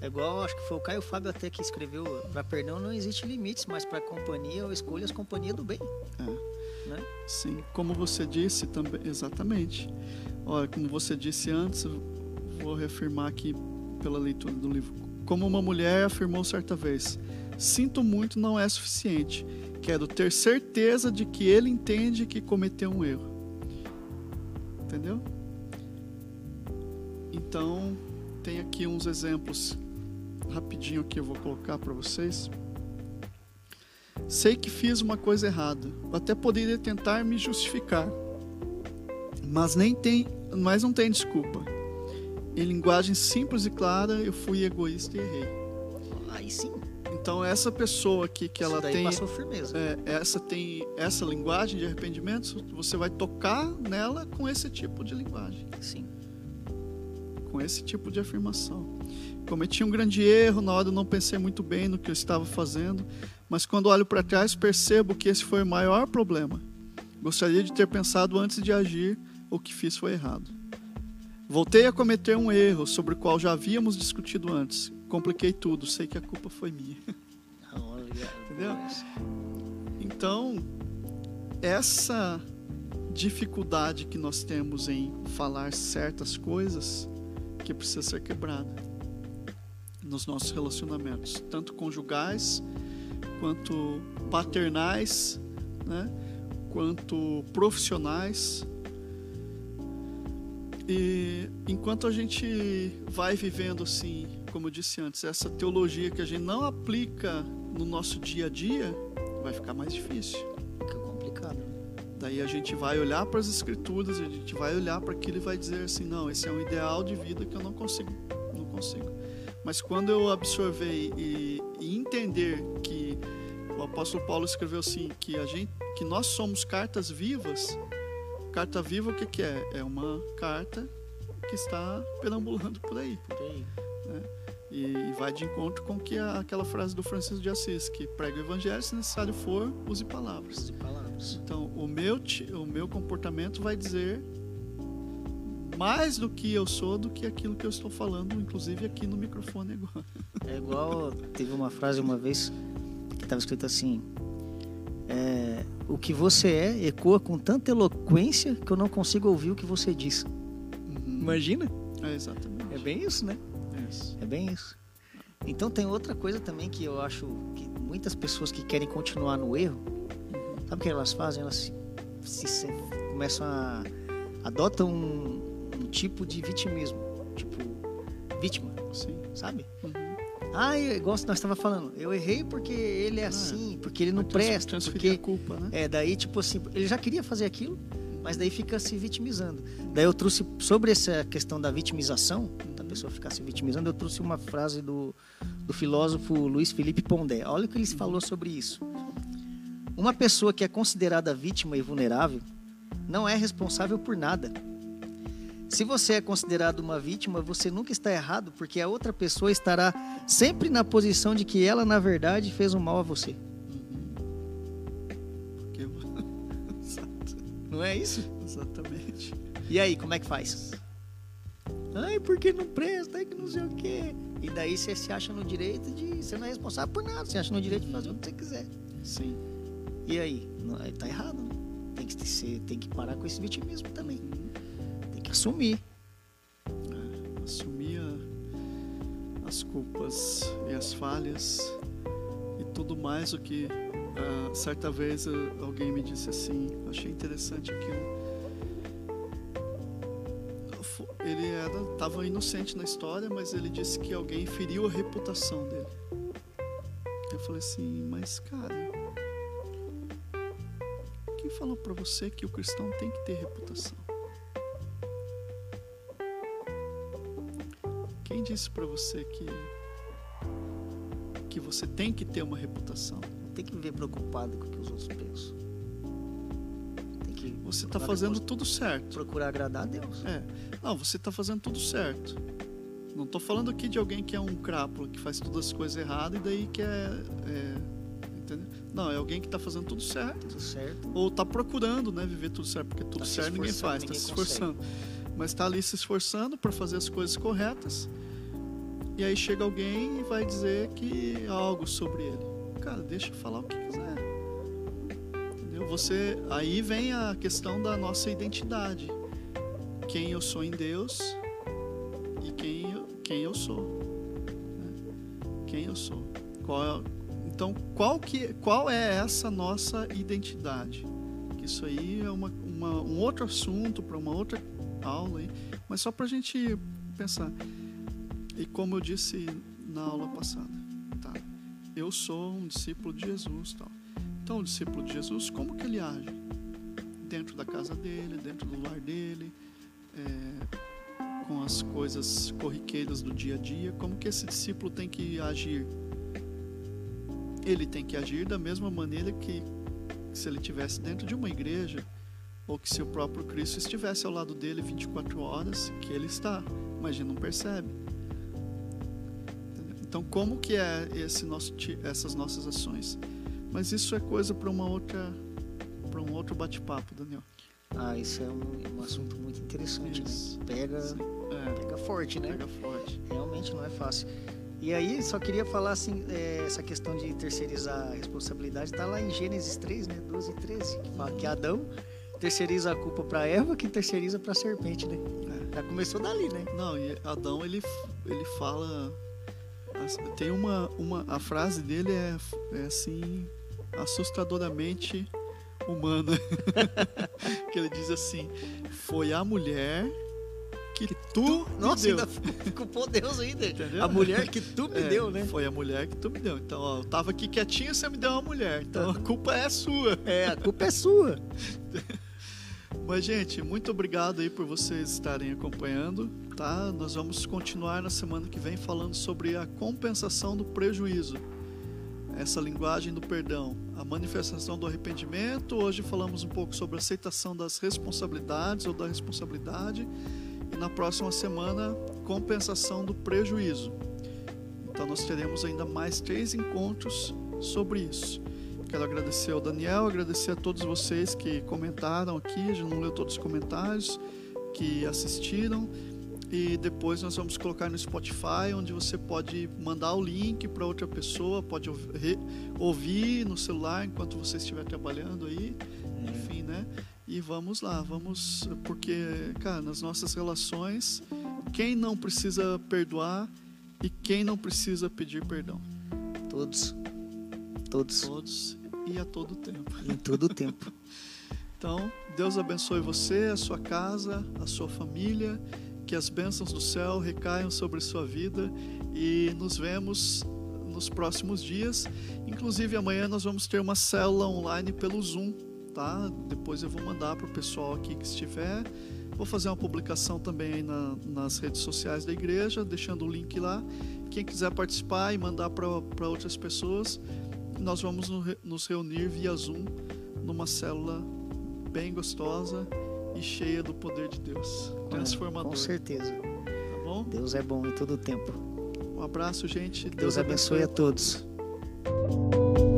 É igual, acho que foi o Caio Fábio até que escreveu, para perdão não existe limites, mas para companhia eu escolho as companhias do bem, é. né? Sim, como você disse também, exatamente. Olha, como você disse antes, vou reafirmar aqui pela leitura do livro. Como uma mulher afirmou certa vez: Sinto muito não é suficiente. Quero ter certeza de que ele entende que cometeu um erro. Entendeu? Então, tem aqui uns exemplos rapidinho que eu vou colocar para vocês. Sei que fiz uma coisa errada. Até poderia tentar me justificar. Mas nem tem, mas não tem desculpa. Em linguagem simples e clara, eu fui egoísta e errei. Aí sim, Então essa pessoa aqui que ela tem firmeza. é, essa tem essa linguagem de arrependimento, você vai tocar nela com esse tipo de linguagem, Sim, com esse tipo de afirmação. Cometi um grande erro, na hora eu não pensei muito bem no que eu estava fazendo, mas quando olho para trás percebo que esse foi o maior problema. Gostaria de ter pensado antes de agir, o que fiz foi errado. Voltei a cometer um erro sobre o qual já havíamos discutido antes. Compliquei tudo, sei que a culpa foi minha. Entendeu? Então, essa dificuldade que nós temos em falar certas coisas que precisa ser quebrada nos nossos relacionamentos, tanto conjugais quanto paternais, né? quanto profissionais. E enquanto a gente vai vivendo assim, como eu disse antes, essa teologia que a gente não aplica no nosso dia a dia, vai ficar mais difícil. Né? Daí a gente vai olhar para as escrituras, a gente vai olhar para aquilo e vai dizer assim, não, esse é um ideal de vida que eu não consigo, não consigo. Mas quando eu absorver e, e entender que o apóstolo Paulo escreveu assim, que a gente, que nós somos cartas vivas, carta viva o que, que é? É uma carta que está perambulando por aí. Por aí. E, e vai de encontro com que a, aquela frase do Francisco de Assis, que prega o evangelho, se necessário for, use palavras. Essas palavras. Então, o meu, o meu comportamento vai dizer mais do que eu sou do que aquilo que eu estou falando, inclusive aqui no microfone agora. É igual, teve uma frase uma vez que estava escrito assim: é, O que você é ecoa com tanta eloquência que eu não consigo ouvir o que você diz. Imagina? É exatamente. É bem isso, né? É isso. É bem isso. Então tem outra coisa também que eu acho que muitas pessoas que querem continuar no erro, sabe o que elas fazem? Elas se, se- começam a adotam um, um tipo de vitimismo, tipo vítima, Sim. sabe? Uhum. Ah, é igual nós estava falando, eu errei porque ele é assim, porque ele não presta, porque a culpa, né? é daí tipo assim, ele já queria fazer aquilo, mas daí fica se vitimizando. Daí eu trouxe sobre essa questão da vitimização, da pessoa ficar se vitimizando, eu trouxe uma frase do, do filósofo Luiz Felipe Pondé. Olha o que ele falou sobre isso. Uma pessoa que é considerada vítima e vulnerável não é responsável por nada. Se você é considerado uma vítima, você nunca está errado, porque a outra pessoa estará sempre na posição de que ela, na verdade, fez um mal a você. Não é isso? Exatamente. E aí, como é que faz? Ai, porque não presta, ai que não sei o quê. E daí você se acha no direito de. Você não é responsável por nada, você acha no direito de fazer o que você quiser. Sim. E aí? Tá errado? Tem que, ser, tem que parar com esse vitimismo também. Tem que assumir. Assumir a- as culpas e as falhas e tudo mais o que ah, certa vez ah, alguém me disse assim, achei interessante aquilo. Ele estava inocente na história, mas ele disse que alguém feriu a reputação dele. Eu falei assim, mas cara, falou para você que o cristão tem que ter reputação? Quem disse para você que que você tem que ter uma reputação? Tem que viver preocupado com o que os outros pensam. Tem que Você está fazendo depois- tudo certo. procurar agradar a Deus. É. Não, você está fazendo tudo certo. Não estou falando aqui de alguém que é um crápula, que faz todas as coisas erradas e daí quer. É, entendeu? Não, é alguém que está fazendo tudo certo. Tudo certo. Ou está procurando né, viver tudo certo, porque tudo Tá certo ninguém faz, está se esforçando. Mas está ali se esforçando para fazer as coisas corretas. E aí chega alguém e vai dizer que algo sobre ele. Cara, deixa eu falar o que quiser. Entendeu? Você, aí vem a questão da nossa identidade. Quem eu sou em Deus e quem eu, quem eu sou. né? Quem eu sou. Qual é- então, qual, que, qual é essa nossa identidade? Isso aí é uma, uma- um outro assunto para uma outra aula, aí, mas só para a gente pensar. E como eu disse na aula passada, tá? Eu sou um discípulo de Jesus, tal. Então, o discípulo de Jesus, como que ele age? Dentro da casa dele, dentro do lar dele, é, com as coisas corriqueiras do dia a dia, como que esse discípulo tem que agir? Ele tem que agir da mesma maneira que se ele estivesse dentro de uma igreja, ou que se o próprio Cristo estivesse ao lado dele 24 horas, que ele está, mas gente não percebe. Então, como que é esse nosso, essas nossas ações? Mas isso é coisa para uma outra, para um outro bate-papo, Daniel. Ah, isso é um, um assunto muito interessante, né? Pega. É, pega forte, né? pega forte. Realmente não é fácil. E aí, só queria falar assim, é, essa questão de terceirizar a responsabilidade, tá lá em Gênesis 3, né? 12 e 13, que fala que Adão terceiriza a culpa para Eva, que terceiriza para a serpente, né? É. Já começou dali, né? Não, e Adão ele, ele fala. Tem uma, uma. A frase dele é, é assim. assustadoramente humana. que ele diz assim: Foi a mulher que tu. me Nossa, deu. ainda culpou Deus ainda. Entendeu? A mulher que tu me É, deu, né? Foi a mulher que tu me deu. Então, ó, eu tava aqui quietinho, você me deu uma mulher. Então a culpa é sua. É, a culpa é sua. Mas, gente, muito obrigado aí por vocês estarem acompanhando, tá? Nós vamos continuar na semana que vem falando sobre a compensação do prejuízo. Essa linguagem do perdão, a manifestação do arrependimento. Hoje falamos um pouco sobre a aceitação das responsabilidades ou da responsabilidade. Na próxima semana, compensação do prejuízo. Então, nós teremos ainda mais três encontros sobre isso. Quero agradecer ao Daniel, agradecer a todos vocês que comentaram aqui, gente não leu todos os comentários, que assistiram. E depois nós vamos colocar no Spotify, onde você pode mandar o link para outra pessoa, pode ouvir no celular enquanto você estiver trabalhando aí? E vamos lá, vamos, porque, cara, nas nossas relações, quem não precisa perdoar e quem não precisa pedir perdão? Todos. Todos. Todos e a todo tempo. Em todo tempo. Então, Deus abençoe você, a sua casa, a sua família, que as bênçãos do céu recaiam sobre sua vida e nos vemos nos próximos dias. Inclusive, amanhã nós vamos ter uma célula online pelo Zoom, tá? Depois eu vou mandar para o pessoal aqui que estiver. Vou fazer uma publicação também na- nas redes sociais da igreja, deixando o link lá. Quem quiser participar e mandar para outras pessoas, nós vamos no- nos reunir via Zoom numa célula bem gostosa e cheia do poder de Deus, transformador. Com certeza. Tá bom? Deus é bom em todo o tempo. Um abraço, gente. Deus abençoe a todos. todos.